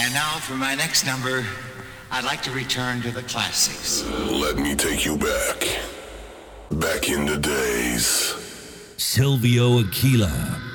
And now for my next number, I'd like to return to the classics. Let me take you back. Back in the days. Silvio Aquila.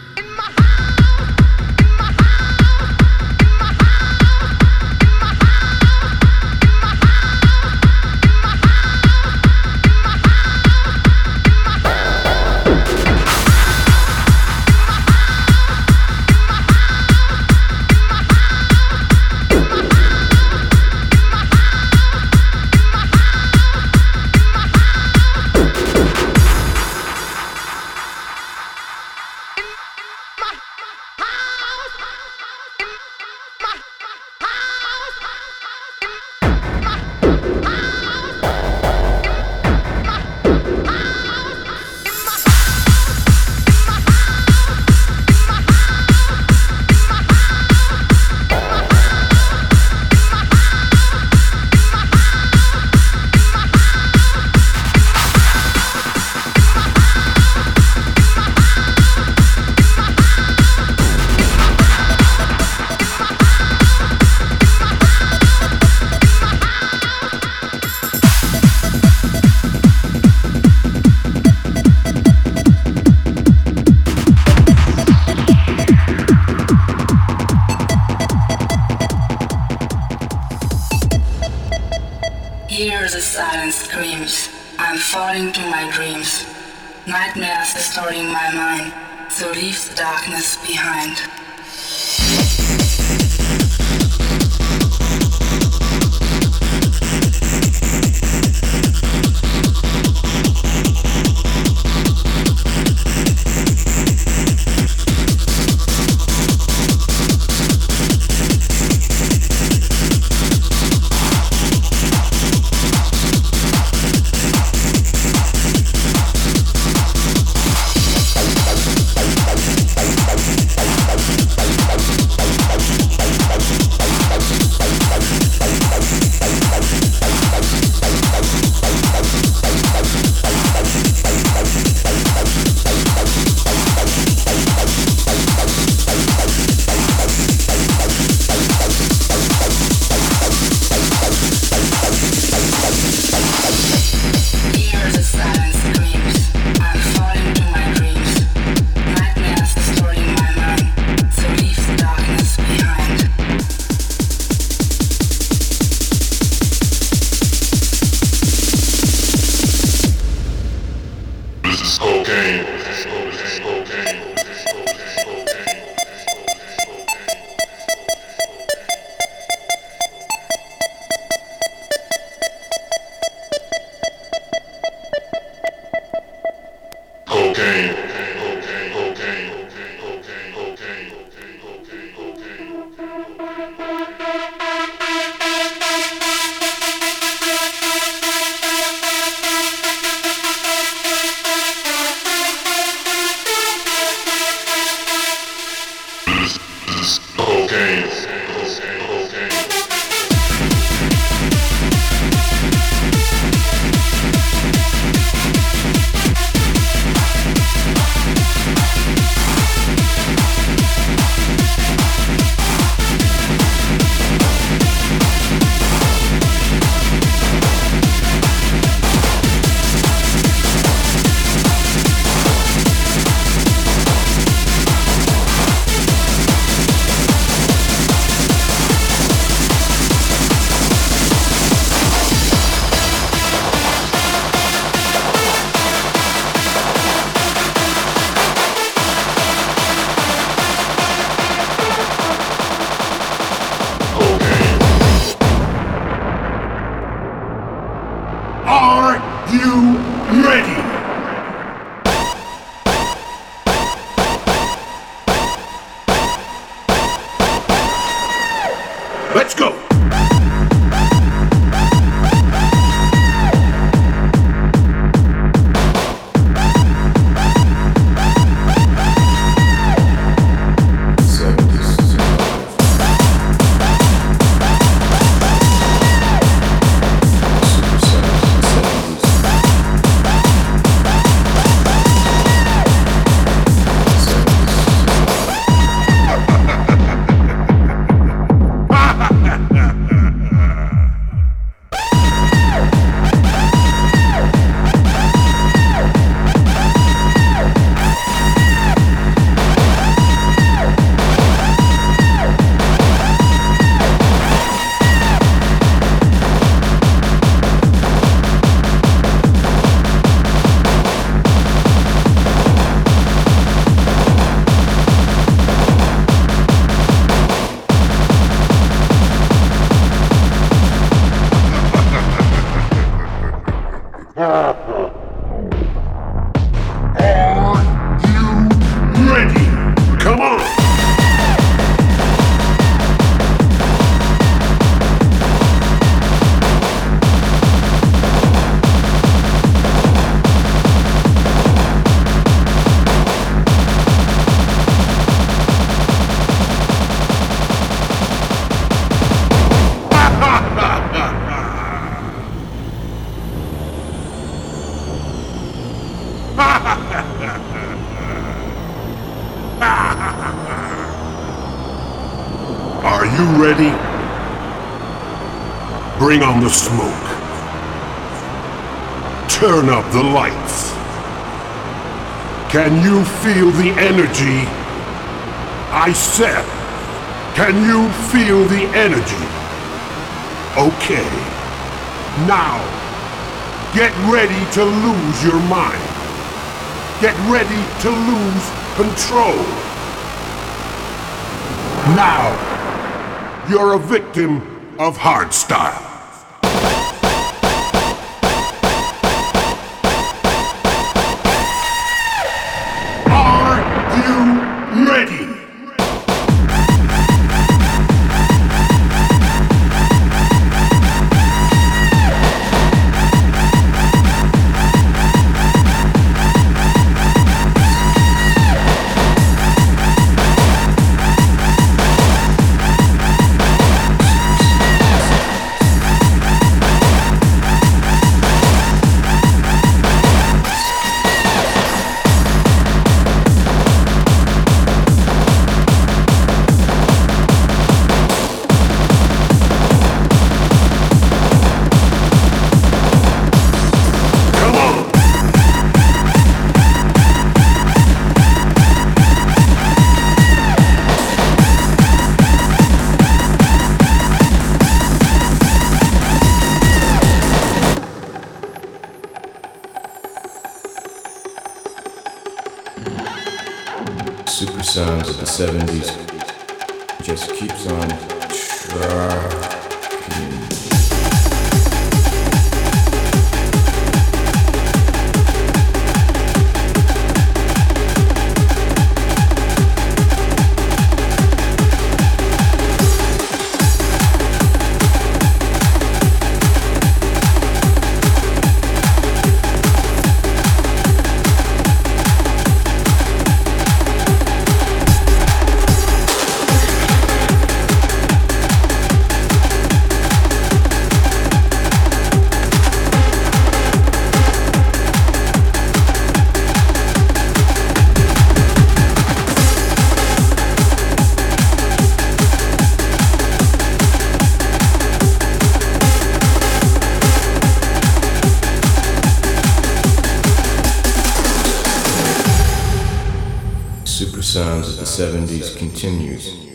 you ready? On the smoke. Turn up the lights. Can you feel the energy? I said, can you feel the energy? Okay. Now, get ready to lose your mind. Get ready to lose control. Now, you're a victim of hardstyle. 70s continues.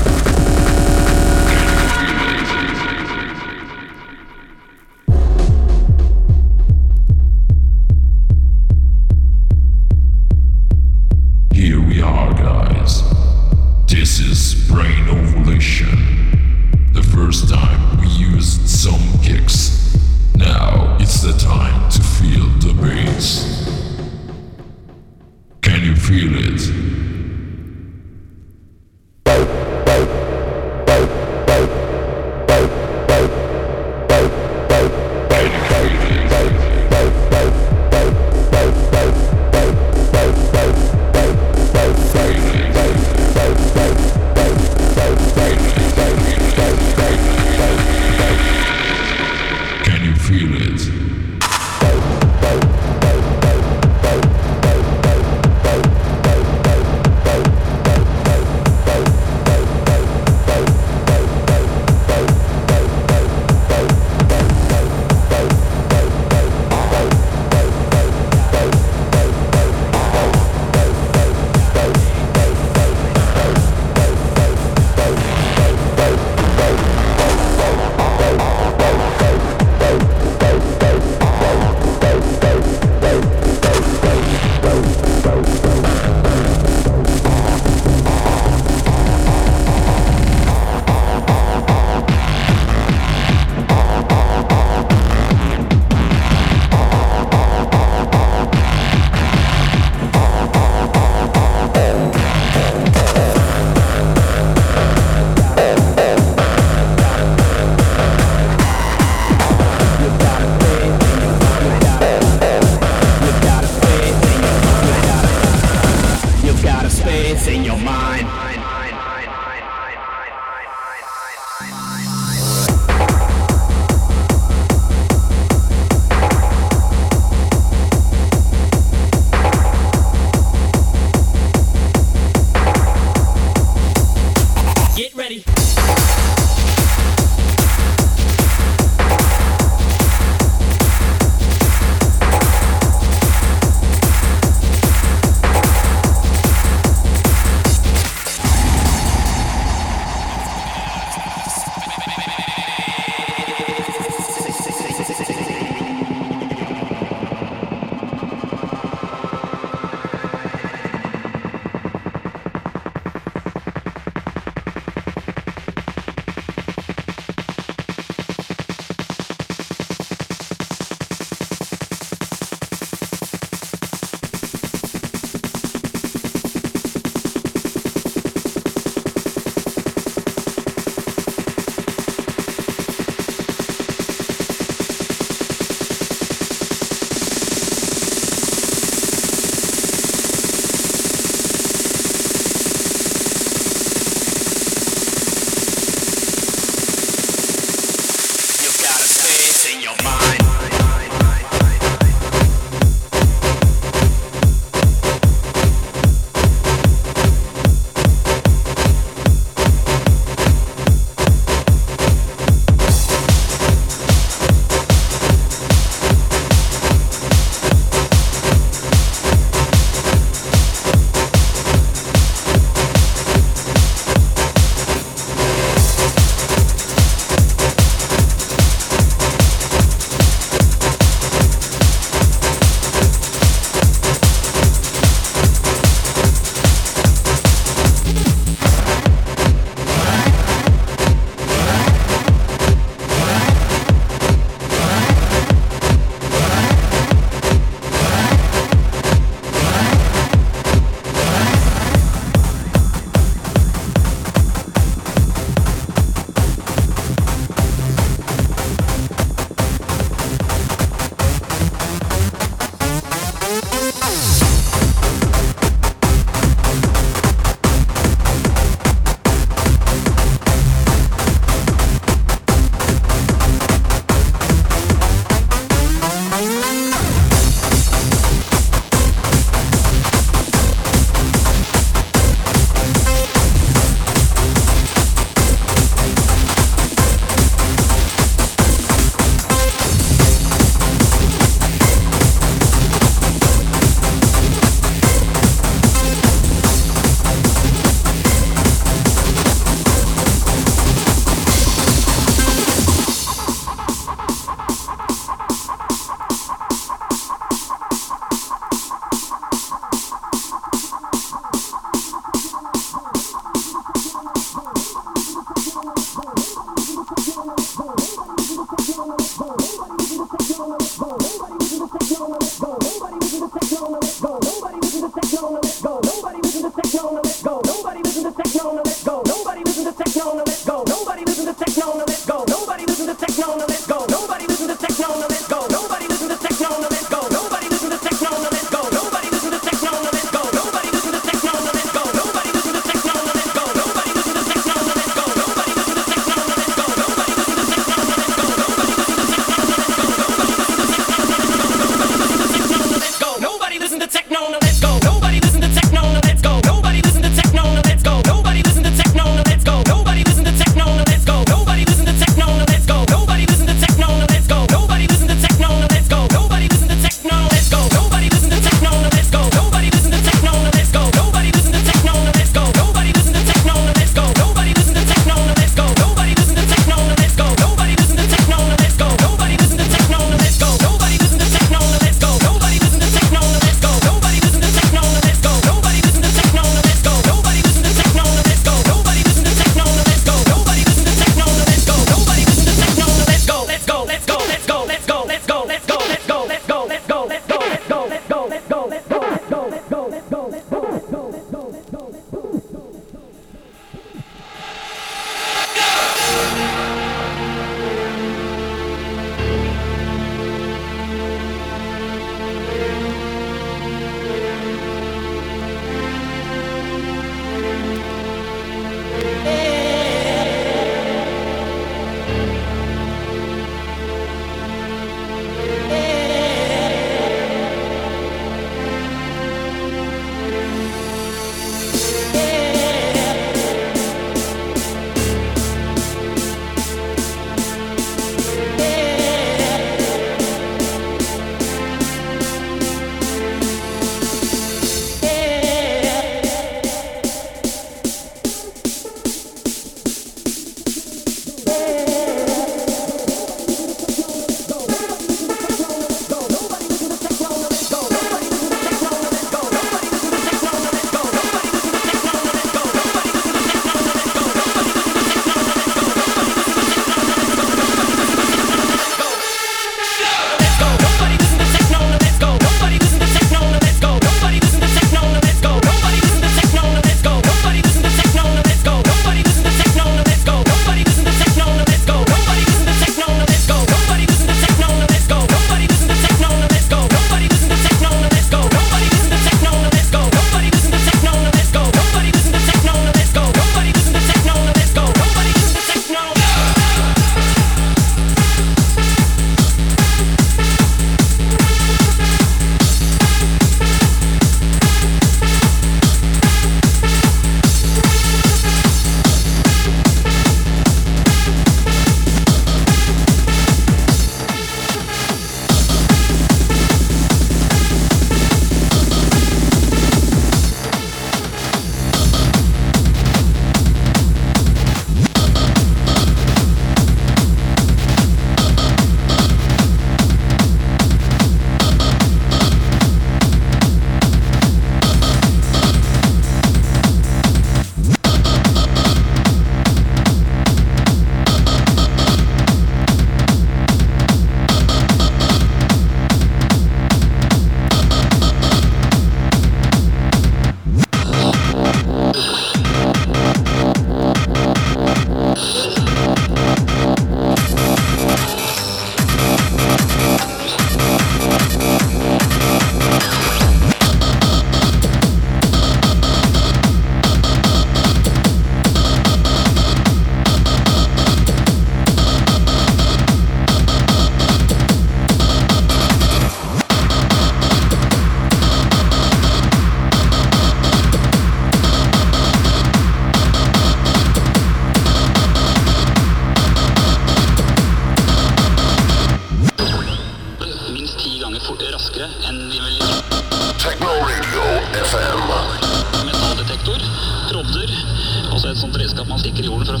altså et sånt redskap man stikker i jorden for å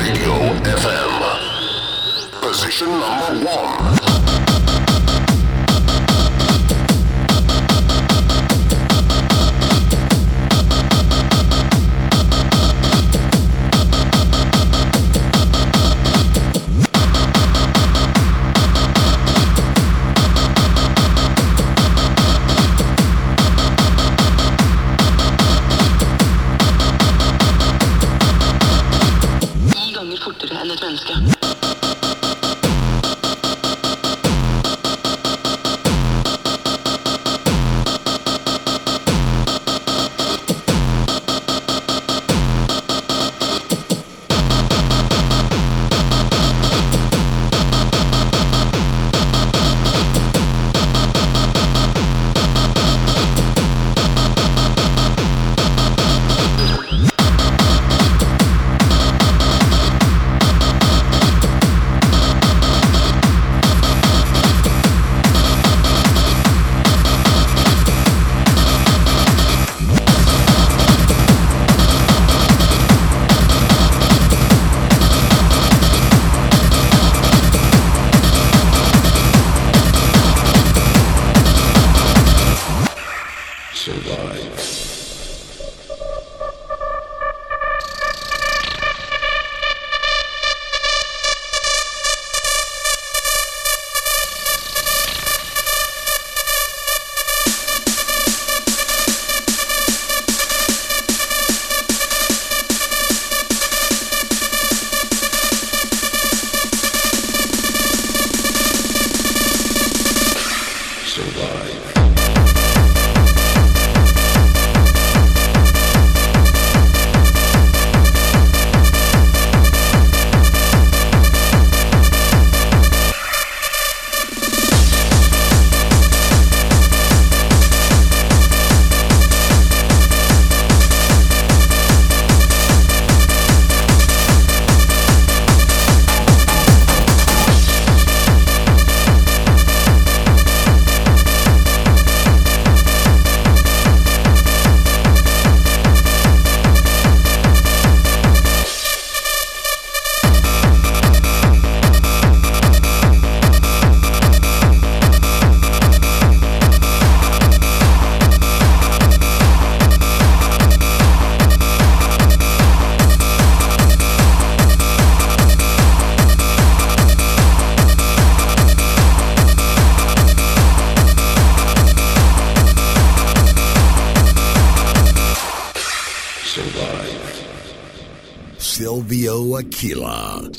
Radio FM. Position number one. Aquila.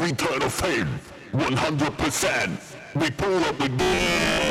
return of fame, 100%. We pull up again.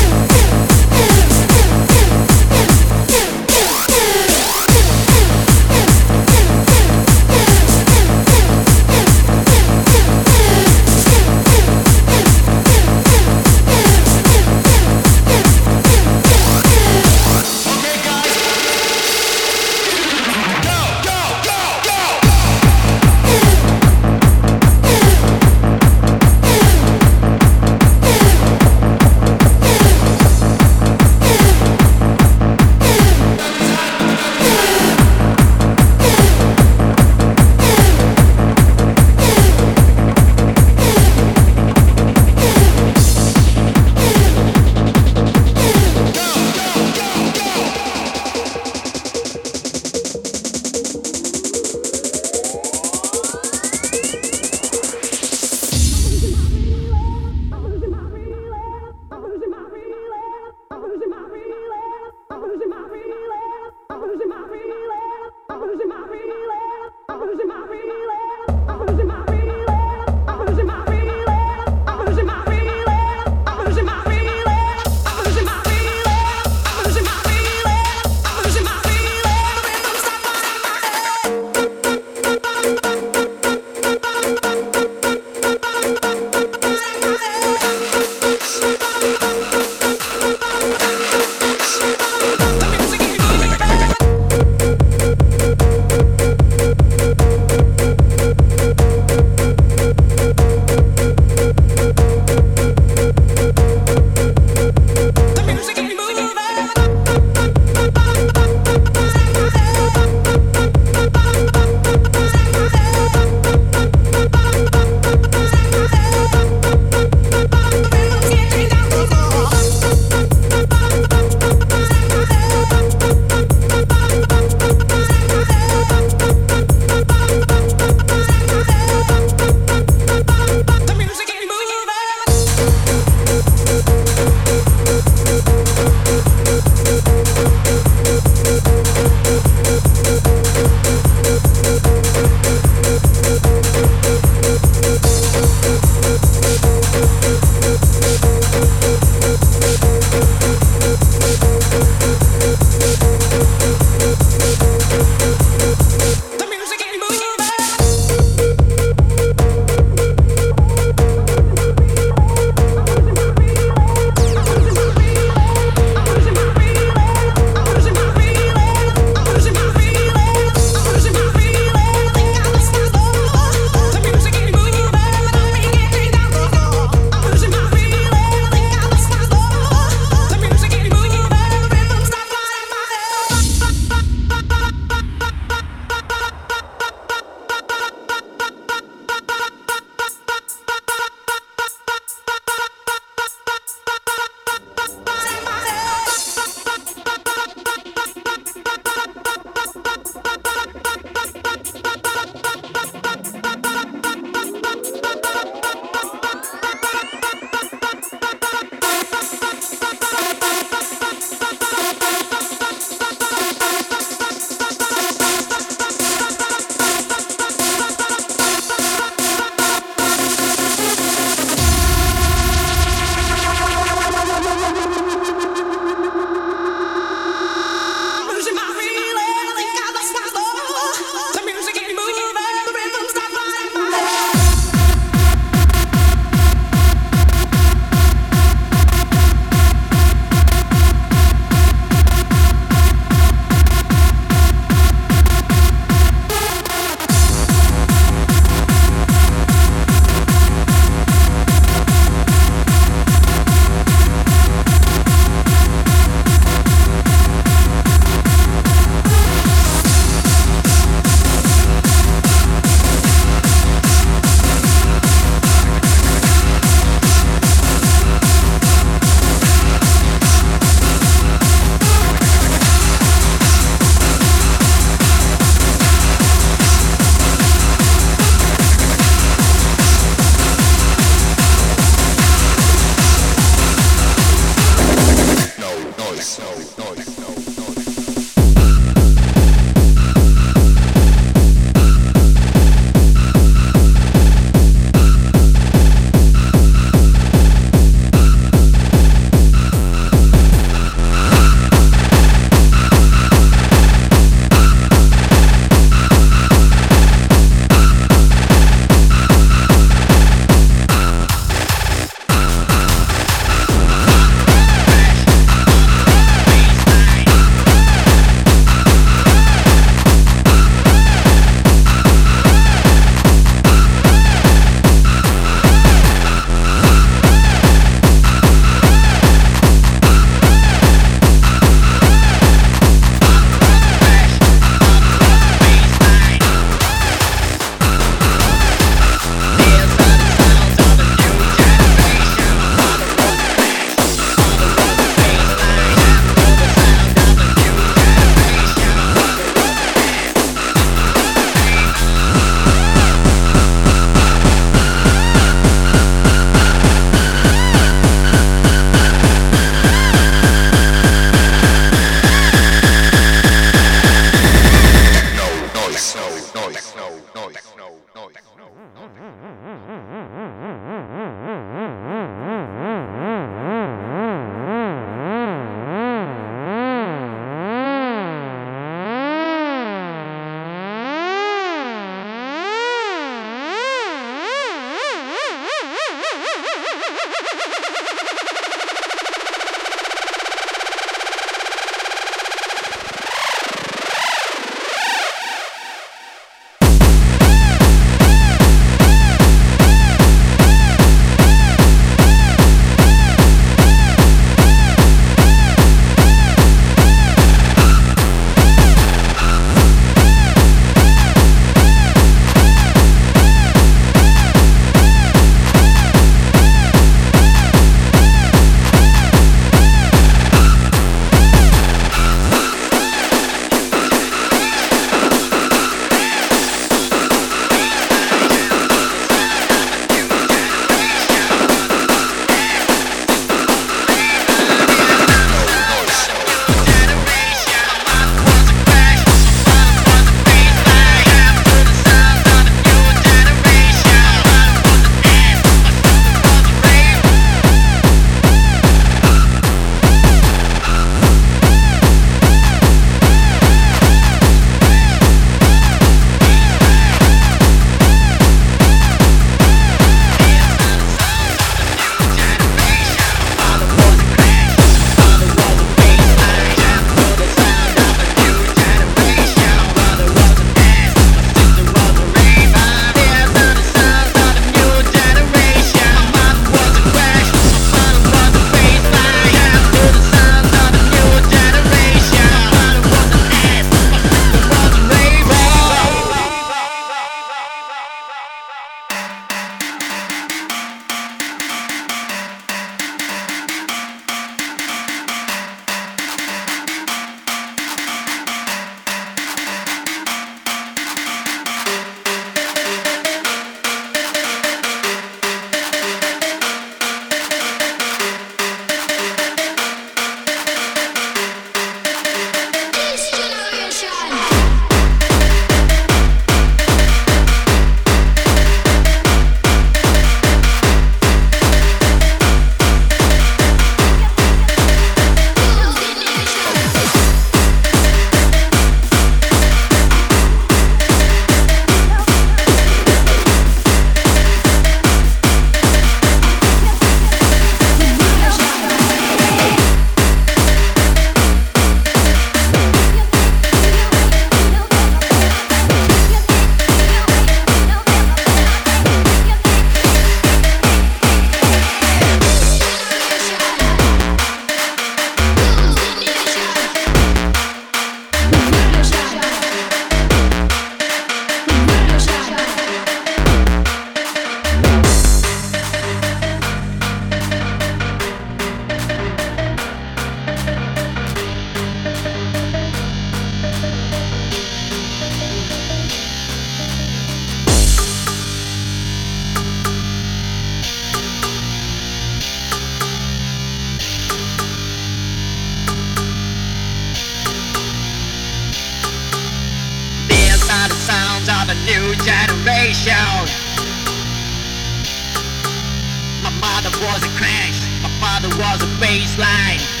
The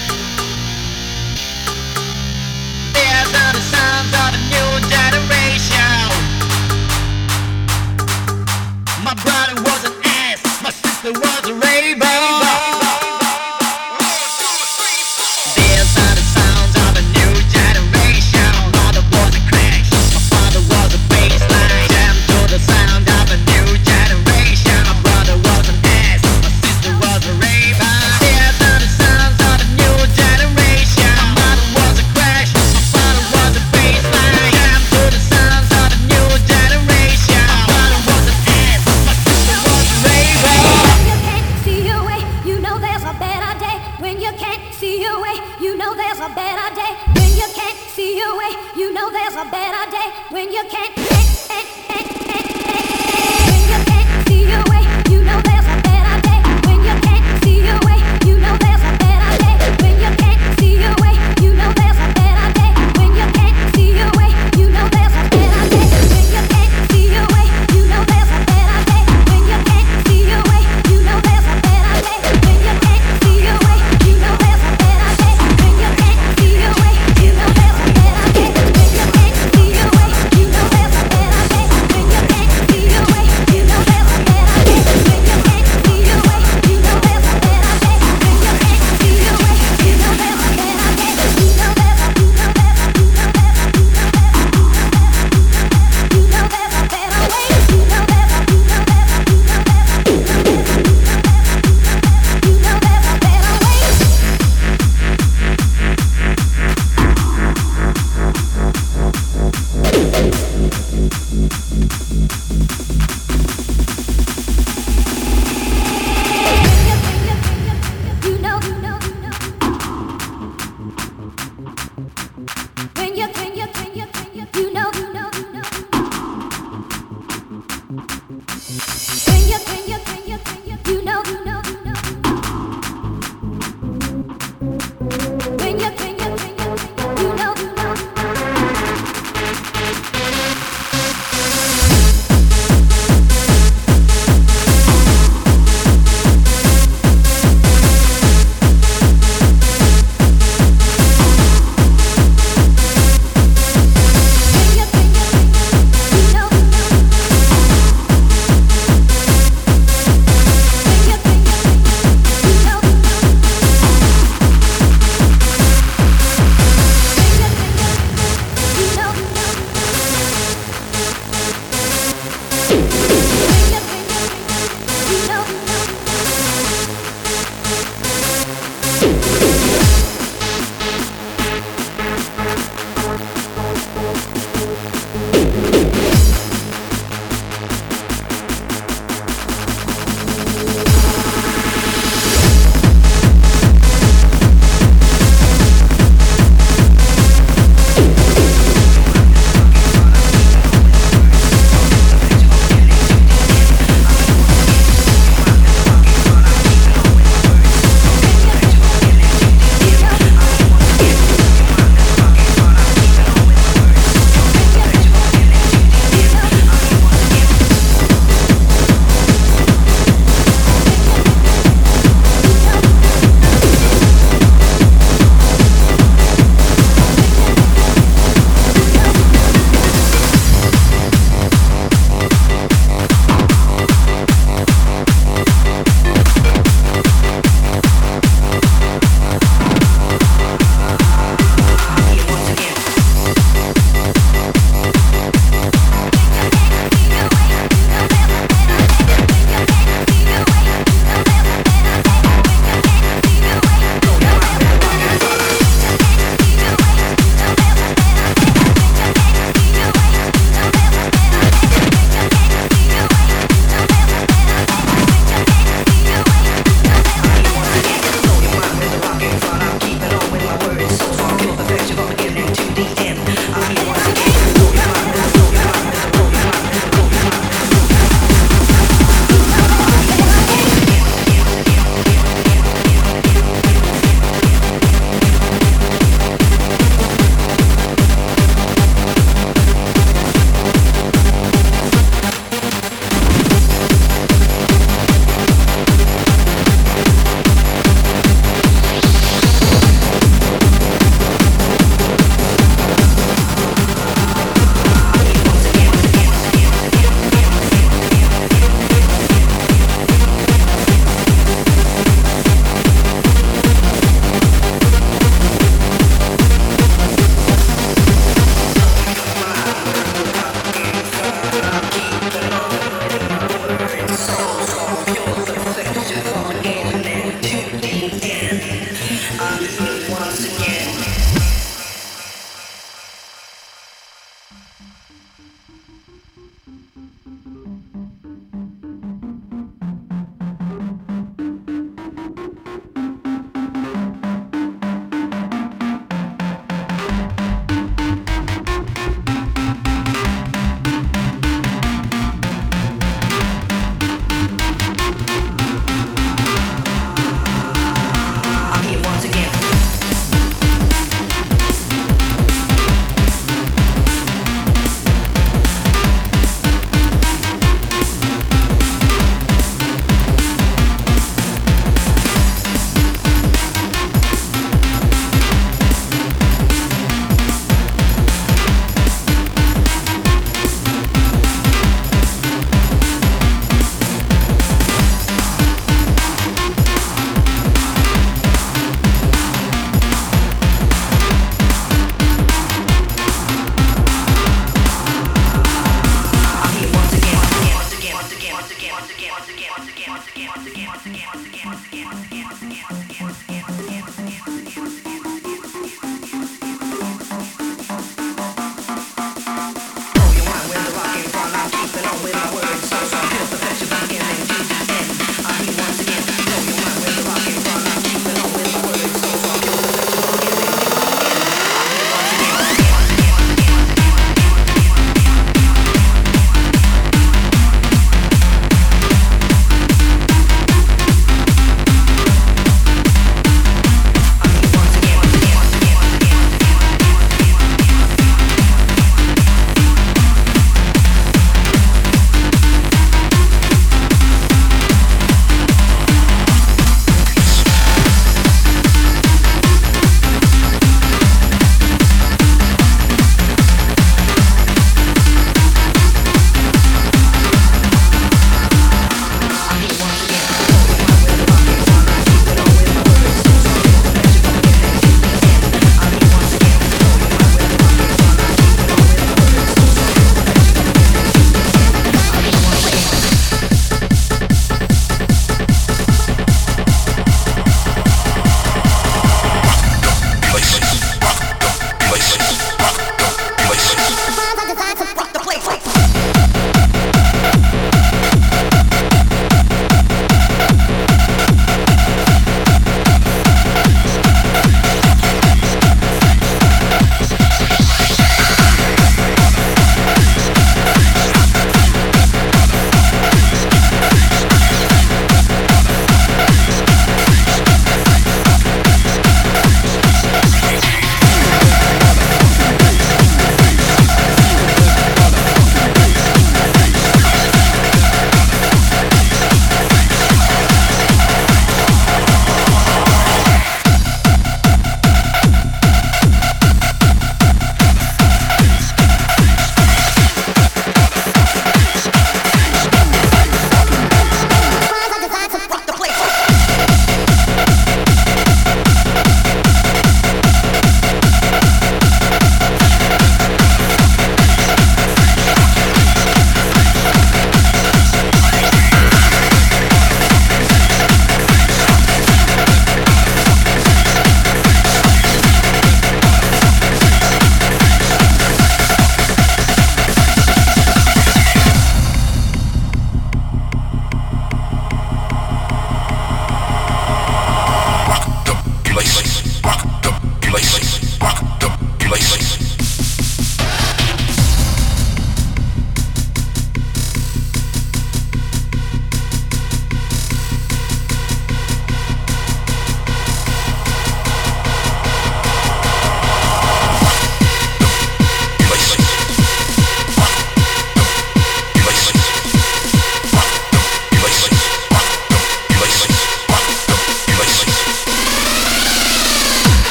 Bring your, bring your, bring